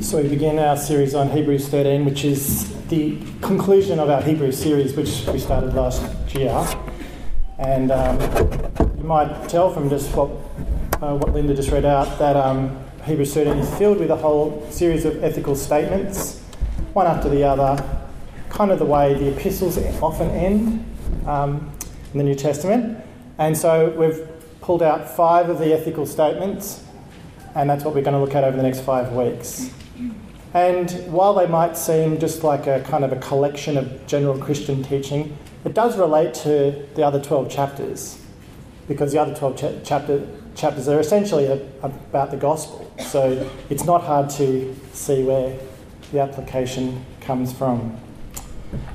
So we begin our series on Hebrews 13, which is the conclusion of our Hebrews series, which we started last year. And um, you might tell from just what, uh, what Linda just read out that um, Hebrews 13 is filled with a whole series of ethical statements, one after the other, kind of the way the epistles often end um, in the New Testament. And so we've pulled out five of the ethical statements, and that's what we're going to look at over the next five weeks. And while they might seem just like a kind of a collection of general Christian teaching, it does relate to the other 12 chapters because the other 12 cha- chapter, chapters are essentially a, about the gospel. So it's not hard to see where the application comes from.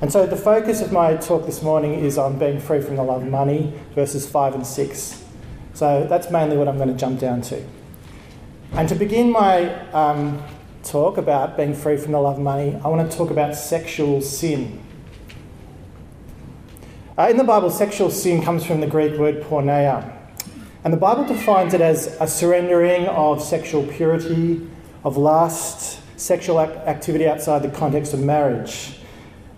And so the focus of my talk this morning is on being free from the love of money, verses 5 and 6. So that's mainly what I'm going to jump down to. And to begin my um, talk about being free from the love of money, I want to talk about sexual sin. Uh, in the Bible, sexual sin comes from the Greek word porneia. And the Bible defines it as a surrendering of sexual purity, of lust, sexual activity outside the context of marriage.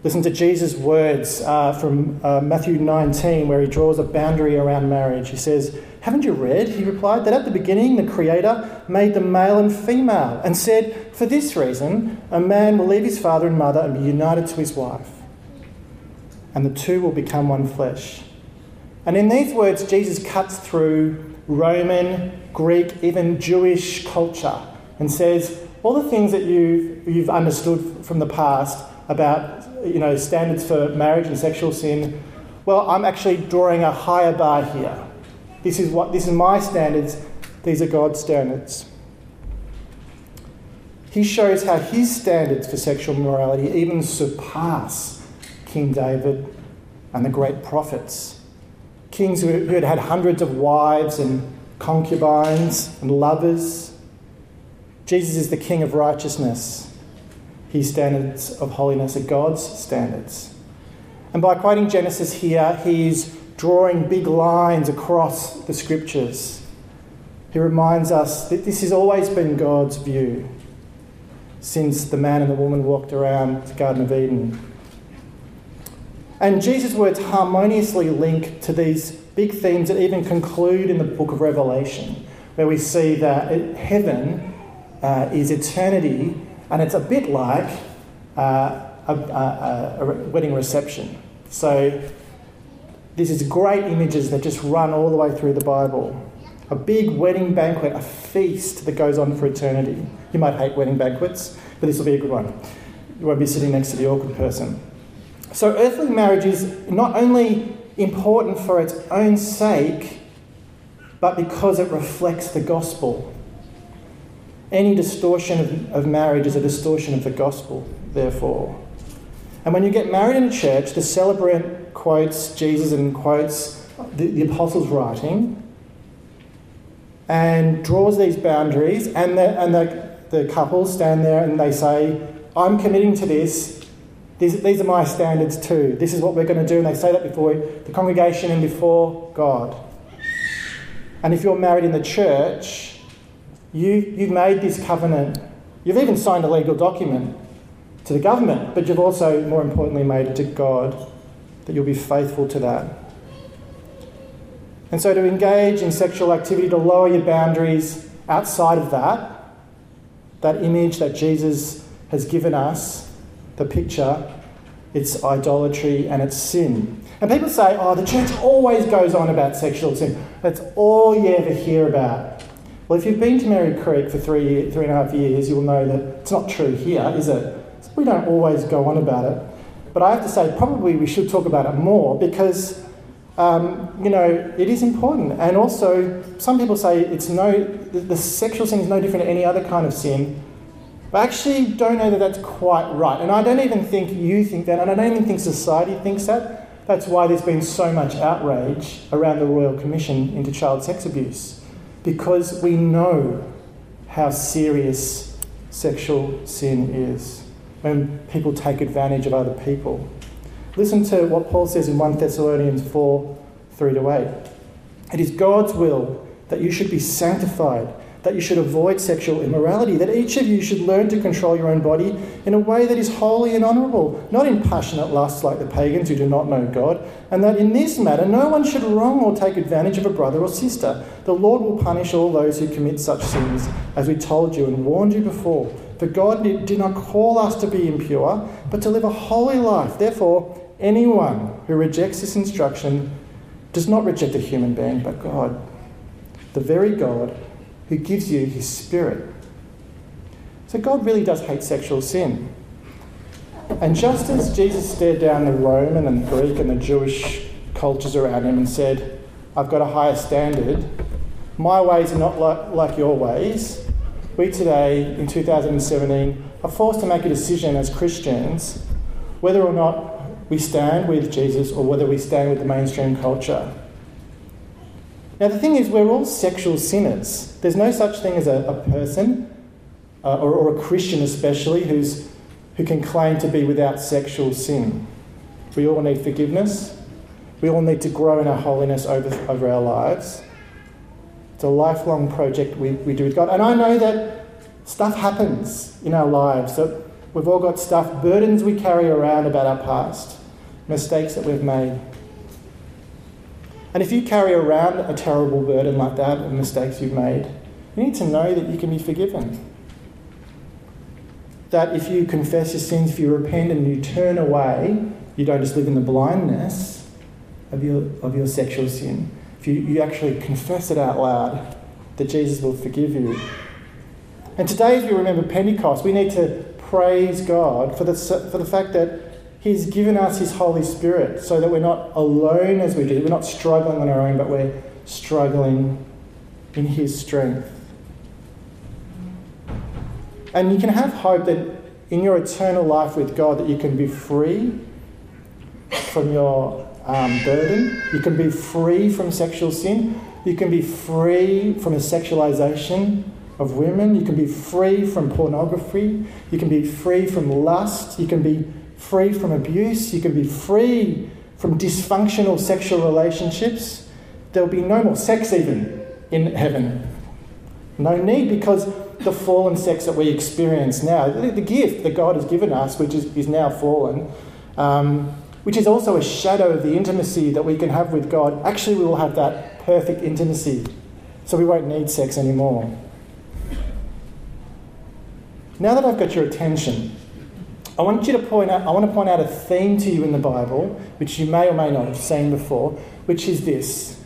Listen to Jesus' words uh, from uh, Matthew 19, where he draws a boundary around marriage. He says, Haven't you read, he replied, that at the beginning the Creator made them male and female, and said, For this reason, a man will leave his father and mother and be united to his wife, and the two will become one flesh. And in these words, Jesus cuts through Roman, Greek, even Jewish culture and says, all the things that you, you've understood from the past about you know, standards for marriage and sexual sin, well, I'm actually drawing a higher bar here. This is what this is my standards, these are God's standards. He shows how his standards for sexual morality even surpass King David and the great prophets. Kings who had had hundreds of wives and concubines and lovers. Jesus is the King of righteousness. His standards of holiness are God's standards. And by quoting Genesis here, he's drawing big lines across the scriptures. He reminds us that this has always been God's view since the man and the woman walked around the Garden of Eden. And Jesus' words harmoniously link to these big themes that even conclude in the book of Revelation, where we see that heaven uh, is eternity and it's a bit like uh, a, a, a, wedding reception. So, this is great images that just run all the way through the Bible. A big wedding banquet, a feast that goes on for eternity. You might hate wedding banquets, but this will be a good one. You won't be sitting next to the awkward person. So, earthly marriage is not only important for its own sake, but because it reflects the gospel. Any distortion of, of marriage is a distortion of the gospel, therefore. And when you get married in church, the celebrant quotes Jesus and quotes the, the apostles' writing and draws these boundaries, and, the, and the, the couples stand there and they say, I'm committing to this. These, these are my standards too. This is what we're going to do. And they say that before the congregation and before God. And if you're married in the church, you, you've made this covenant. You've even signed a legal document to the government, but you've also, more importantly, made it to God that you'll be faithful to that. And so to engage in sexual activity, to lower your boundaries outside of that, that image that Jesus has given us, the picture, it's idolatry and it's sin. And people say, oh, the church always goes on about sexual sin. That's all you ever hear about. Well, if you've been to Merri Creek for three, three and a half years, you'll know that it's not true here, is it? We don't always go on about it. But I have to say, probably we should talk about it more because, um, you know, it is important. And also, some people say it's no, the, sexual sin is no different to any other kind of sin. I actually don't know that that's quite right. And I don't even think you think that, and I don't even think society thinks that. That's why there's been so much outrage around the Royal Commission into child sex abuse because we know how serious sexual sin is when people take advantage of other people. Listen to what Paul says in 1 Thessalonians 4 3 to 8. It is God's will that you should be sanctified, that you should avoid sexual immorality, that each of you should learn to control your own body in a way that is holy and honourable, not in passionate lusts like the pagans who do not know God, and that in this matter no one should wrong or take advantage of a brother or sister. The Lord will punish all those who commit such sins, as we told you and warned you before. For God did not call us to be impure, but to live a holy life. Therefore, anyone who rejects this instruction does not reject a human being, but God, the very God who gives you his spirit. So God really does hate sexual sin. And just as Jesus stared down the Roman and the Greek and the Jewish cultures around him and said, I've got a higher standard, my ways are not like, like your ways, we today, in 2017, are forced to make a decision as Christians whether or not we stand with Jesus or whether we stand with the mainstream culture. Now, the thing is, we're all sexual sinners. There's no such thing as a, a person, uh, or, or, a Christian especially, who's, who can claim to be without sexual sin. We all need forgiveness. We all need to grow in our holiness over, over our lives. It's a lifelong project we, we do with God. And I know that stuff happens in our lives. So we've all got stuff, burdens we carry around about our past, mistakes that we've made. And if you carry around a terrible burden like that and mistakes you've made, you need to know that you can be forgiven. That if you confess your sins, if you repent and you turn away, you don't just live in the blindness of your, of your sexual sin. If you, you actually confess it out loud, that Jesus will forgive you. And today, as we remember Pentecost, we need to praise God for the, for the fact that He's given us His Holy Spirit so that we're not alone as we do. We're not struggling on our own, but we're struggling in His strength. And you can have hope that in your eternal life with God that you can be free from your um, burden. You can be free from sexual sin. You can be free from the sexualization of women. You can be free from pornography. You can be free from lust. You can be free from abuse, you can be free from dysfunctional sexual relationships. There'll be no more sex, even in heaven. No need because the fallen sex that we experience now, the, gift that God has given us, which is, is now fallen, um, which is also a shadow of the intimacy that we can have with God, actually, we will have that perfect intimacy. So we won't need sex anymore. Now that I've got your attention, I want you to point out, I want to point out a theme to you in the Bible, which you may or may not have seen before, which is this.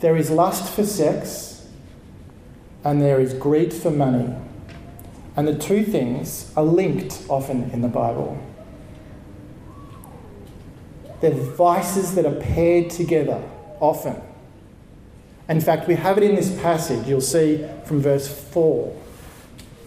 There is lust for sex and there is greed for money. And the two things are linked often in the Bible. They're vices that are paired together often. In fact, we have it in this passage. You'll see from verse 4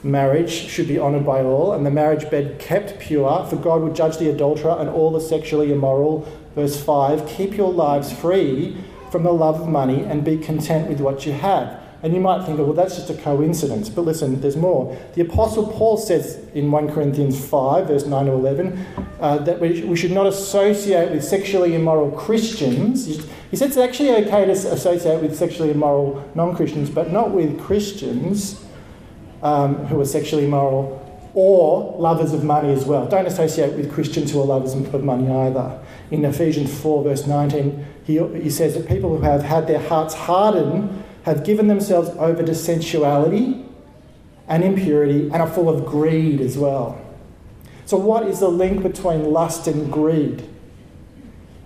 marriage should be honoured by all, and the marriage bed kept pure, for God would judge the adulterer and all the sexually immoral. Verse 5 Keep your lives free from the love of money and be content with what you have. And you might think, well, that's just a coincidence. But listen, there's more. The Apostle Paul says in 1 Corinthians 5, verse 9 to 11, uh, that we, we should not associate with sexually immoral Christians. He says it's actually okay to associate with sexually immoral non Christians, but not with Christians um, who are sexually immoral or lovers of money as well. Don't associate with Christians who are lovers of money either. In Ephesians 4, verse 19, he, he says that people who have had their hearts hardened have given themselves over to sensuality and impurity and are full of greed as well. So, what is the link between lust and greed?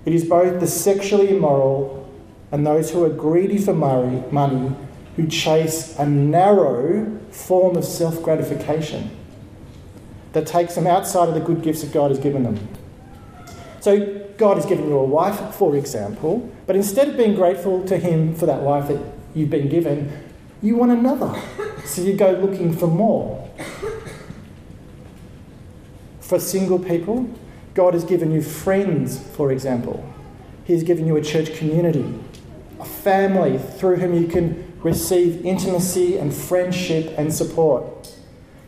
It is both the sexually immoral and those who are greedy for money who chase a narrow form of self gratification that takes them outside of the good gifts that God has given them. So, God has given you a wife, for example, but instead of being grateful to Him for that wife that you've been given, you want another. So, you go looking for more. For single people, God has given you friends, for example. He's given you a church community, a family through whom you can receive intimacy and friendship and support.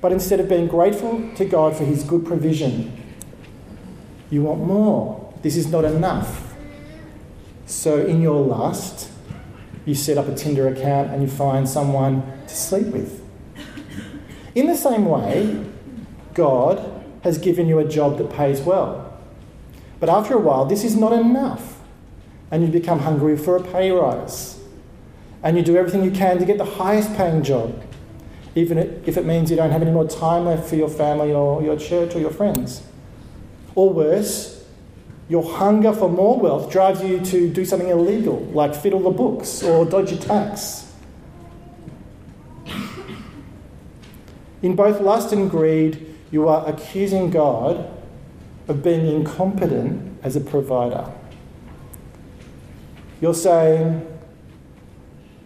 But instead of being grateful to God for His good provision, you want more. This is not enough. So, in your lust, you set up a Tinder account and you find someone to sleep with. In the same way, God has given you a job that pays well. But after a while, this is not enough, and you become hungry for a pay rise. And you do everything you can to get the highest paying job, even if it means you don't have any more time left for your family or your church or your friends. Or worse, your hunger for more wealth drives you to do something illegal, like fiddle the books or dodge your tax. In both lust and greed, you are accusing God of being incompetent as a provider. You're saying,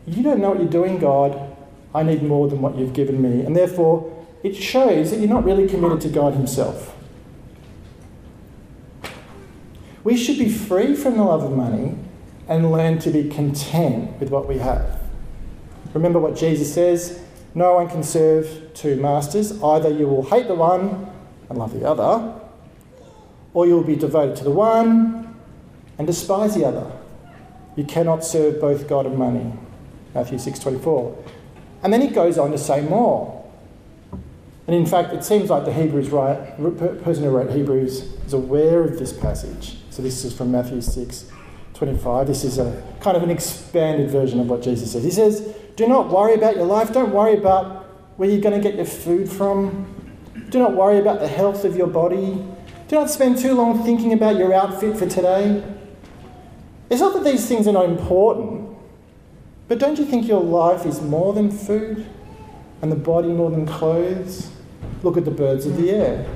You don't know what you're doing, God. I need more than what you've given me. And therefore, it shows that you're not really committed to God Himself. We should be free from the love of money and learn to be content with what we have. Remember what Jesus says no one can serve two masters. Either you will hate the one and love the other, or you will be devoted to the one and despise the other. You cannot serve both God and money. Matthew 6:24. And then he goes on to say more. And in fact, it seems like the Hebrews right, person who wrote Hebrews is aware of this passage. So this is from Matthew 6, 25. This is a kind of an expanded version of what Jesus says. He says, Do not worry about your life. Don't worry about where you're going to get your food from. Do not worry about the health of your body. Do not spend too long thinking about your outfit for today. It's not that these things are not important, but don't you think your life is more than food and the body more than clothes? Look at the birds of the air.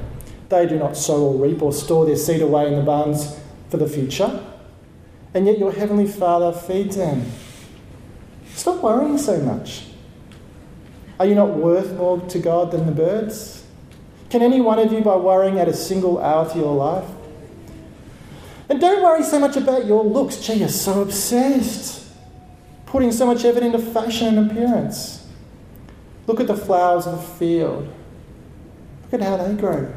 They do not sow or reap or store their seed away in the barns for the future, and yet your Heavenly Father feeds them. Stop worrying so much. Are you not worth more to God than the birds? Can any one of you, by worrying, add a single hour to your life? And don't worry so much about your looks. Gee, you're so obsessed. Putting so much effort into fashion and appearance. Look at the flowers of the field. Look at how they grow.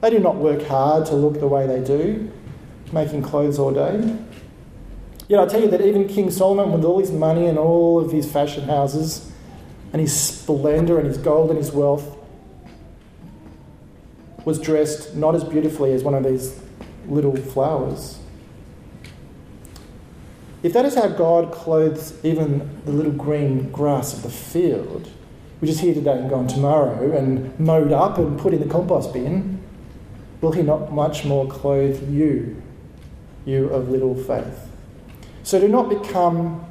They do not work hard to look the way they do making clothes all day. Yet I tell you that even King Solomon, with all his money and all of his fashion houses, and his splendour and his gold and his wealth, was dressed not as beautifully as one of these little flowers. If that is how God clothes even the little green grass of the field, which is here today and gone tomorrow, and mowed up and put in the compost bin, will He not much more clothe you, you of little faith. So do not become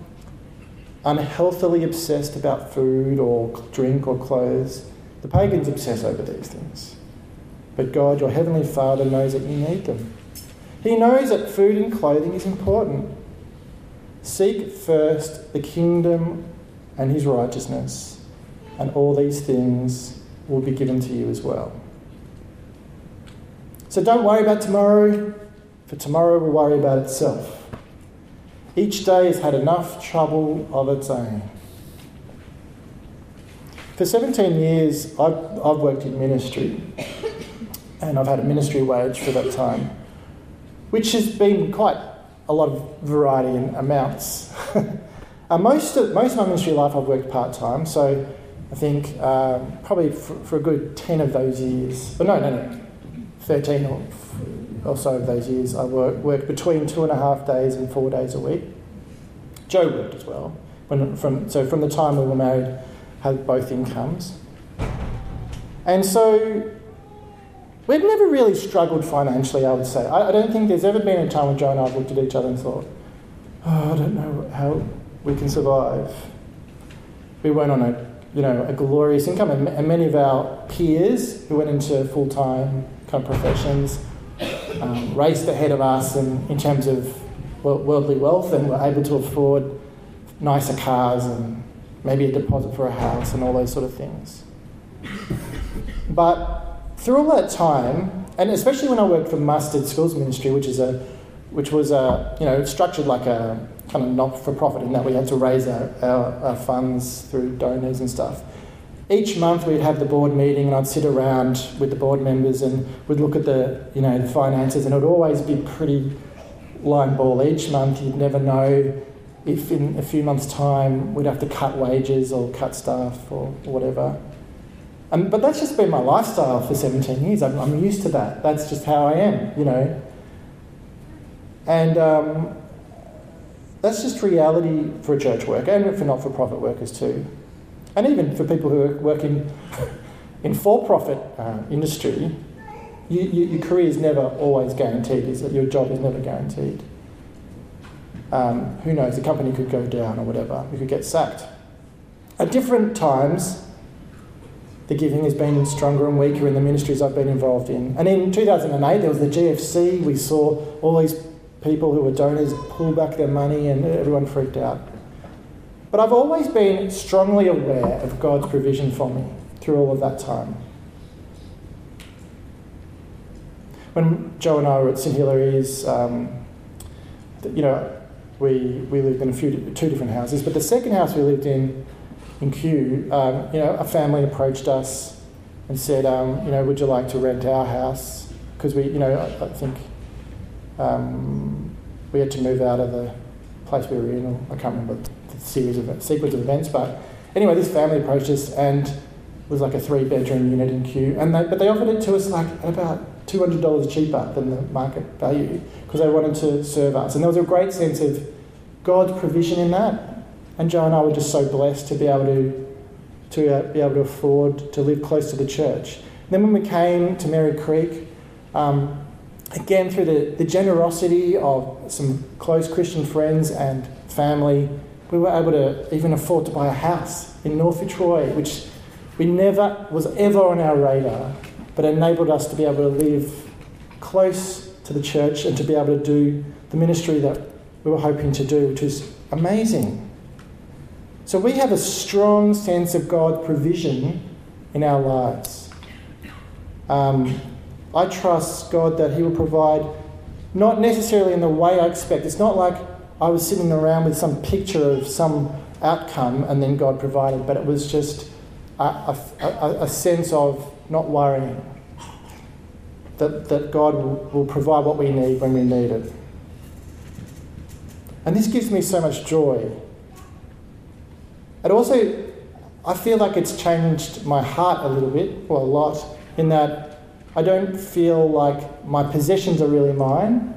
unhealthily obsessed about food or drink or clothes. The pagans obsess over these things. But God, your Heavenly Father, knows that you need them. He knows that food and clothing is important. Seek first the kingdom and his righteousness, and all these things will be given to you as well. So don't worry about tomorrow for tomorrow will worry about itself. Each day has had enough trouble of its own. For 17 years, I've, I've worked in ministry, and I've had a ministry wage for that time, which has been quite a lot of variety in amounts. uh, most, of, most of my ministry life, I've worked part time, so I think um, probably for, for, a good 10 of those years, but no, no, no, 13 or or so of those years, I worked, worked between two and a half days and four days a week. Joe worked as well. When, from, so from the time we were married, had both incomes. And so we've never really struggled financially, I would say. I, I don't think there's ever been a time when Joe and I have looked at each other and thought, oh, I don't know how we can survive. We weren't on a, you know, a glorious income, and, and many of our peers who went into full-time kind of professions um, raced ahead of us in, in terms of worldly wealth and were able to afford nicer cars and maybe a deposit for a house and all those sort of things. But through all that time, and especially when I worked for Mustard Schools Ministry, which is a which was a you know structured like a kind of not for profit in that we had to raise our, our, our funds through donors and stuff each month we'd have the board meeting and I'd sit around with the board members and we'd look at the, you know, the finances and it would always be pretty line ball each month. You'd never know if in a few months' time we'd have to cut wages or cut staff or whatever. But that's just been my lifestyle for 17 years. I'm, I'm, used to that. That's just how I am, you know. And um, that's just reality for church worker and for not for profit workers too. And even for people who work in, in for profit uh, industry, you, you, your career is never always guaranteed, is? Your job is never guaranteed. Um, who knows? The company could go down or whatever. You could get sacked. At different times, the giving has been stronger and weaker in the ministries I've been involved in. And in 2008, there was the GFC. We saw all these people who were donors pull back their money and everyone freaked out. But I've always been strongly aware of God's provision for me through all of that time. When Joe and I were at St Hilary's, um, you know, we, we lived in a few two different houses, but the second house we lived in in Kew, um, you know, a family approached us and said, um, you know, would you like to rent our house? Because we, you know, I, I think um, we had to move out of the place we were in, or I can't remember the series of sequence of events, but anyway, this family approached us and it was like a three bedroom unit in Kew, and they, but they offered it to us like at about two hundred dollars cheaper than the market value because they wanted to serve us, and there was a great sense of God's provision in that. And Joe and I were just so blessed to be able to to uh, be able to afford to live close to the church. And then when we came to Merri Creek, um, again, through the, the generosity of some close Christian friends and family, we were able to even afford to buy a house in North Fitzroy, which we never was ever on our radar, but enabled us to be able to live close to the church and to be able to do the ministry that we were hoping to do, which was amazing. So we have a strong sense of God's provision in our lives. Um, I trust God that He will provide, not necessarily in the way I expect. It's not like I was sitting around with some picture of some outcome and then God provided, but it was just a, a, a sense of not worrying. That, that God will, will provide what we need when we need it. And this gives me so much joy. It also, I feel like it's changed my heart a little bit, or a lot, in that I don't feel like my possessions are really mine.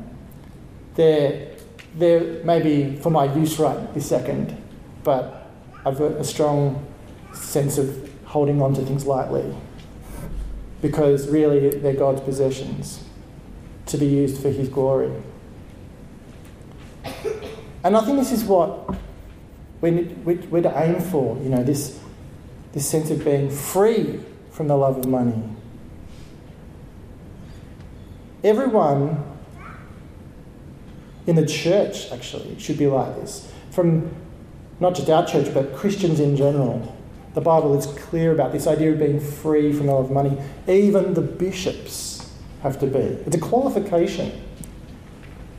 They're, they're maybe for my use right this second, but I've got a strong sense of holding on to things lightly because really they're God's possessions to be used for His glory. And I think this is what we're to aim for, you know, this, this sense of being free from the love of money Everyone in the church, actually, should be like this. From not just our church, but Christians in general. The Bible is clear about this idea of being free from the love of money. Even the bishops have to be. It's a qualification.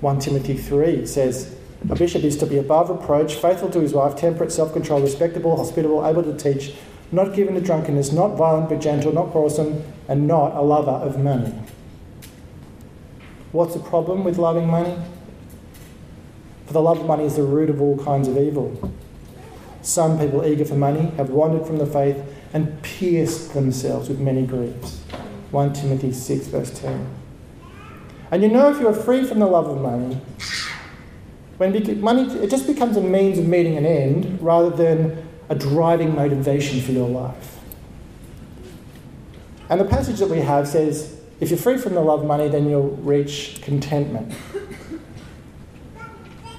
1 Timothy 3 says, A bishop is to be above reproach, faithful to his wife, temperate, self controlled, respectable, hospitable, able to teach, not given to drunkenness, not violent but gentle, not quarrelsome, and not a lover of money. What's the problem with loving money? For the love of money is the root of all kinds of evil. Some people eager for money have wandered from the faith and pierced themselves with many griefs. 1 Timothy 6, verse 10. And you know, if you are free from the love of money, when money it just becomes a means of meeting an end rather than a driving motivation for your life. And the passage that we have says, if you're free from the love of money, then you'll reach contentment.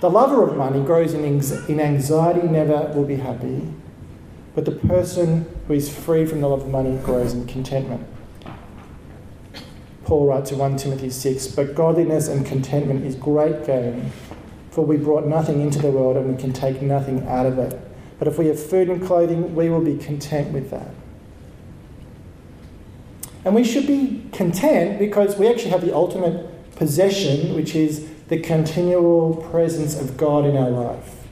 The lover of money grows in, anxiety, never will be happy. But the person who is free from the love of money grows in contentment. Paul writes in 1 Timothy 6 But godliness and contentment is great gain, for we brought nothing into the world and we can take nothing out of it. But if we have food and clothing, we will be content with that. And we should be content because we actually have the ultimate possession, which is the continual presence of God in our life.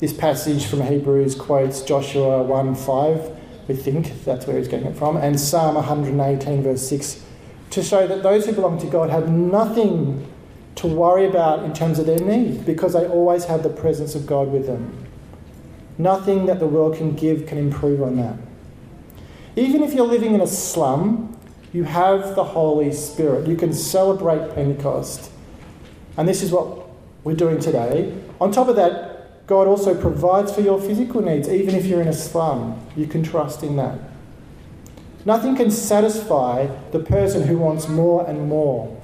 This passage from Hebrews quotes Joshua 1 5, we think that's where he's getting it from, and Psalm 118, verse 6, to show that those who belong to God have nothing to worry about in terms of their need because they always have the presence of God with them. Nothing that the world can give can improve on that. Even if you're living in a slum, you have the Holy Spirit. You can celebrate Pentecost. And this is what we're doing today. On top of that, God also provides for your physical needs, even if you're in a slum. You can trust in that. Nothing can satisfy the person who wants more and more.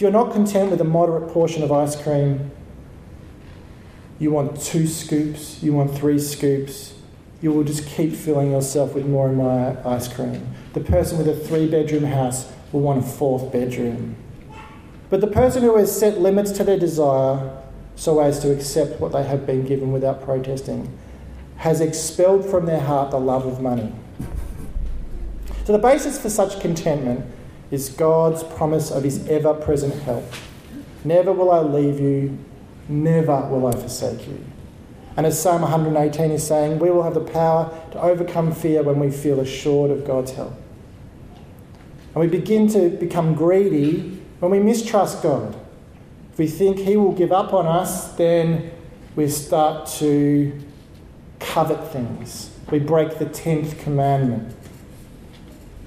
If you're not content with a moderate portion of ice cream, you want two scoops, you want three scoops, you will just keep filling yourself with more and more ice cream. The person with a three bedroom house will want a fourth bedroom. But the person who has set limits to their desire so as to accept what they have been given without protesting has expelled from their heart the love of money. So, the basis for such contentment is God's promise of His ever present help. Never will I leave you, never will I forsake you. And as Psalm 118 is saying, we will have the power to overcome fear when we feel assured of God's help. And we begin to become greedy when we mistrust God. If we think He will give up on us, then we start to covet things. We break the 10th commandment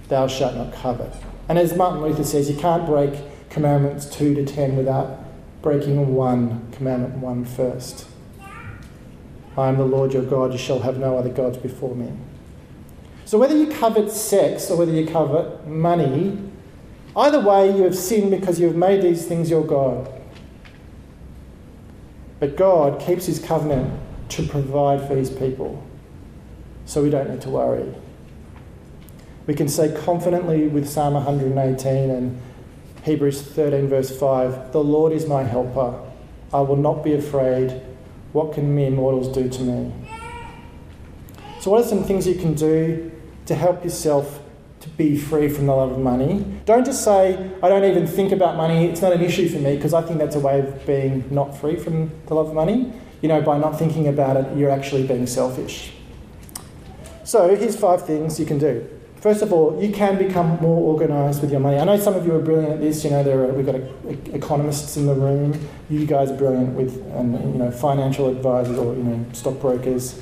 Thou shalt not covet. And as Martin Luther says, you can't break commandments 2 to 10 without breaking one commandment, one first. I am the Lord your God, you shall have no other gods before me. So, whether you covet sex or whether you covet money, either way you have sinned because you have made these things your God. But God keeps his covenant to provide for his people, so we don't need to worry. We can say confidently with Psalm 118 and Hebrews 13, verse 5 The Lord is my helper. I will not be afraid. What can mere mortals do to me? So, what are some things you can do to help yourself to be free from the love of money? Don't just say, I don't even think about money, it's not an issue for me, because I think that's a way of being not free from the love of money. You know, by not thinking about it, you're actually being selfish. So, here's five things you can do. First of all, you can become more organised with your money. I know some of you are brilliant at this. You know, there are, we've got economists in the room. You guys are brilliant with, you know, financial advisors or you know, stockbrokers.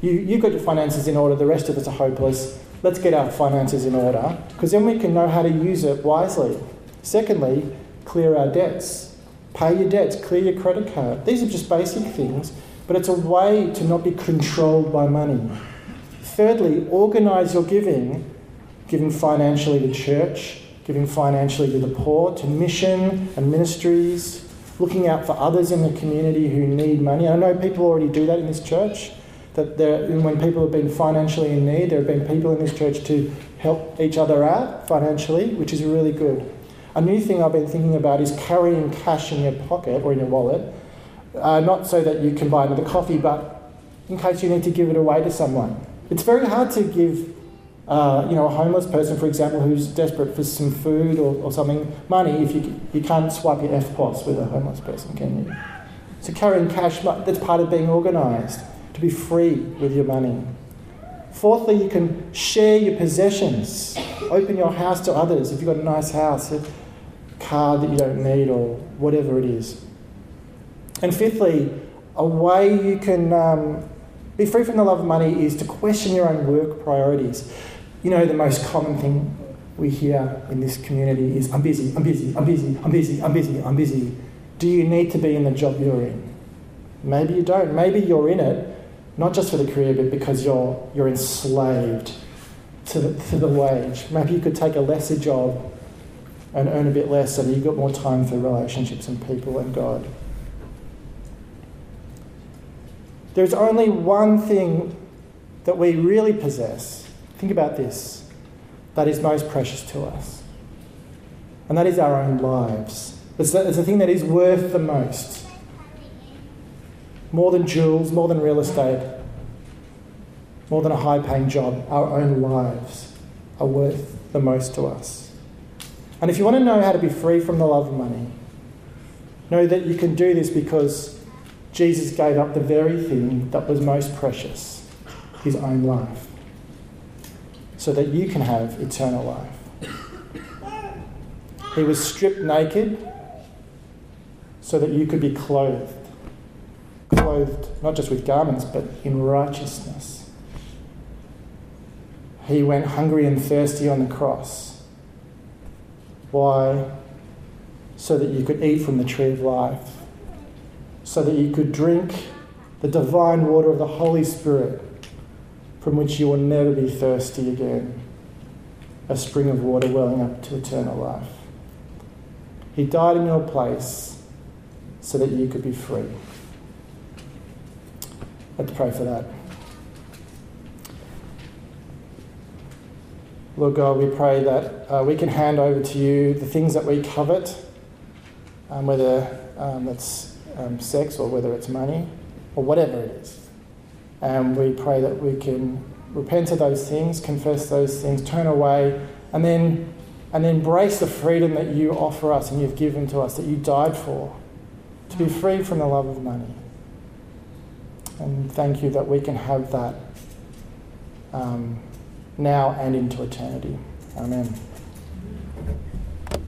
You you've got your finances in order. The rest of us are hopeless. Let's get our finances in order because then we can know how to use it wisely. Secondly, clear our debts. Pay your debts. Clear your credit card. These are just basic things, but it's a way to not be controlled by money. Thirdly, organise your giving, giving financially to church, giving financially to the poor, to mission and ministries, looking out for others in the community who need money. I know people already do that in this church. That there, when people have been financially in need, there have been people in this church to help each other out financially, which is really good. A new thing I've been thinking about is carrying cash in your pocket or in your wallet, uh, not so that you can buy another coffee, but in case you need to give it away to someone. It's very hard to give, uh, you know, a homeless person, for example, who's desperate for some food or, or something, money if you, you can't swipe your EFTPOS with a homeless person, can you? So carrying cash, that's part of being organised, to be free with your money. Fourthly, you can share your possessions. Open your house to others. If you've got a nice house, a car that you don't need, or whatever it is. And fifthly, a way you can um, be free from the love of money is to question your own work priorities. You know, the most common thing we hear in this community is I'm busy, I'm busy, I'm busy, I'm busy, I'm busy, I'm busy. Do you need to be in the job you're in? Maybe you don't. Maybe you're in it not just for the career, but because you're, you're enslaved to the, to the wage. Maybe you could take a lesser job and earn a bit less so that you've got more time for relationships and people and God. There's only one thing that we really possess. Think about this that is most precious to us. And that is our own lives. It's the, it's the thing that is worth the most. More than jewels, more than real estate, more than a high paying job, our own lives are worth the most to us. And if you want to know how to be free from the love of money, know that you can do this because Jesus gave up the very thing that was most precious, his own life, so that you can have eternal life. He was stripped naked so that you could be clothed. Clothed not just with garments, but in righteousness. He went hungry and thirsty on the cross. Why? So that you could eat from the tree of life, so that you could drink the divine water of the Holy Spirit, from which you will never be thirsty again, a spring of water welling up to eternal life. He died in your place so that you could be free. Let's pray for that. Lord God, we pray that uh, we can hand over to you the things that we covet, um, whether um, it's um, sex or whether it's money or whatever it is. And we pray that we can repent of those things, confess those things, turn away, and then, and then embrace the freedom that you offer us and you've given to us, that you died for, to be free from the love of money. And thank you that we can have that um, now and into eternity. Amen.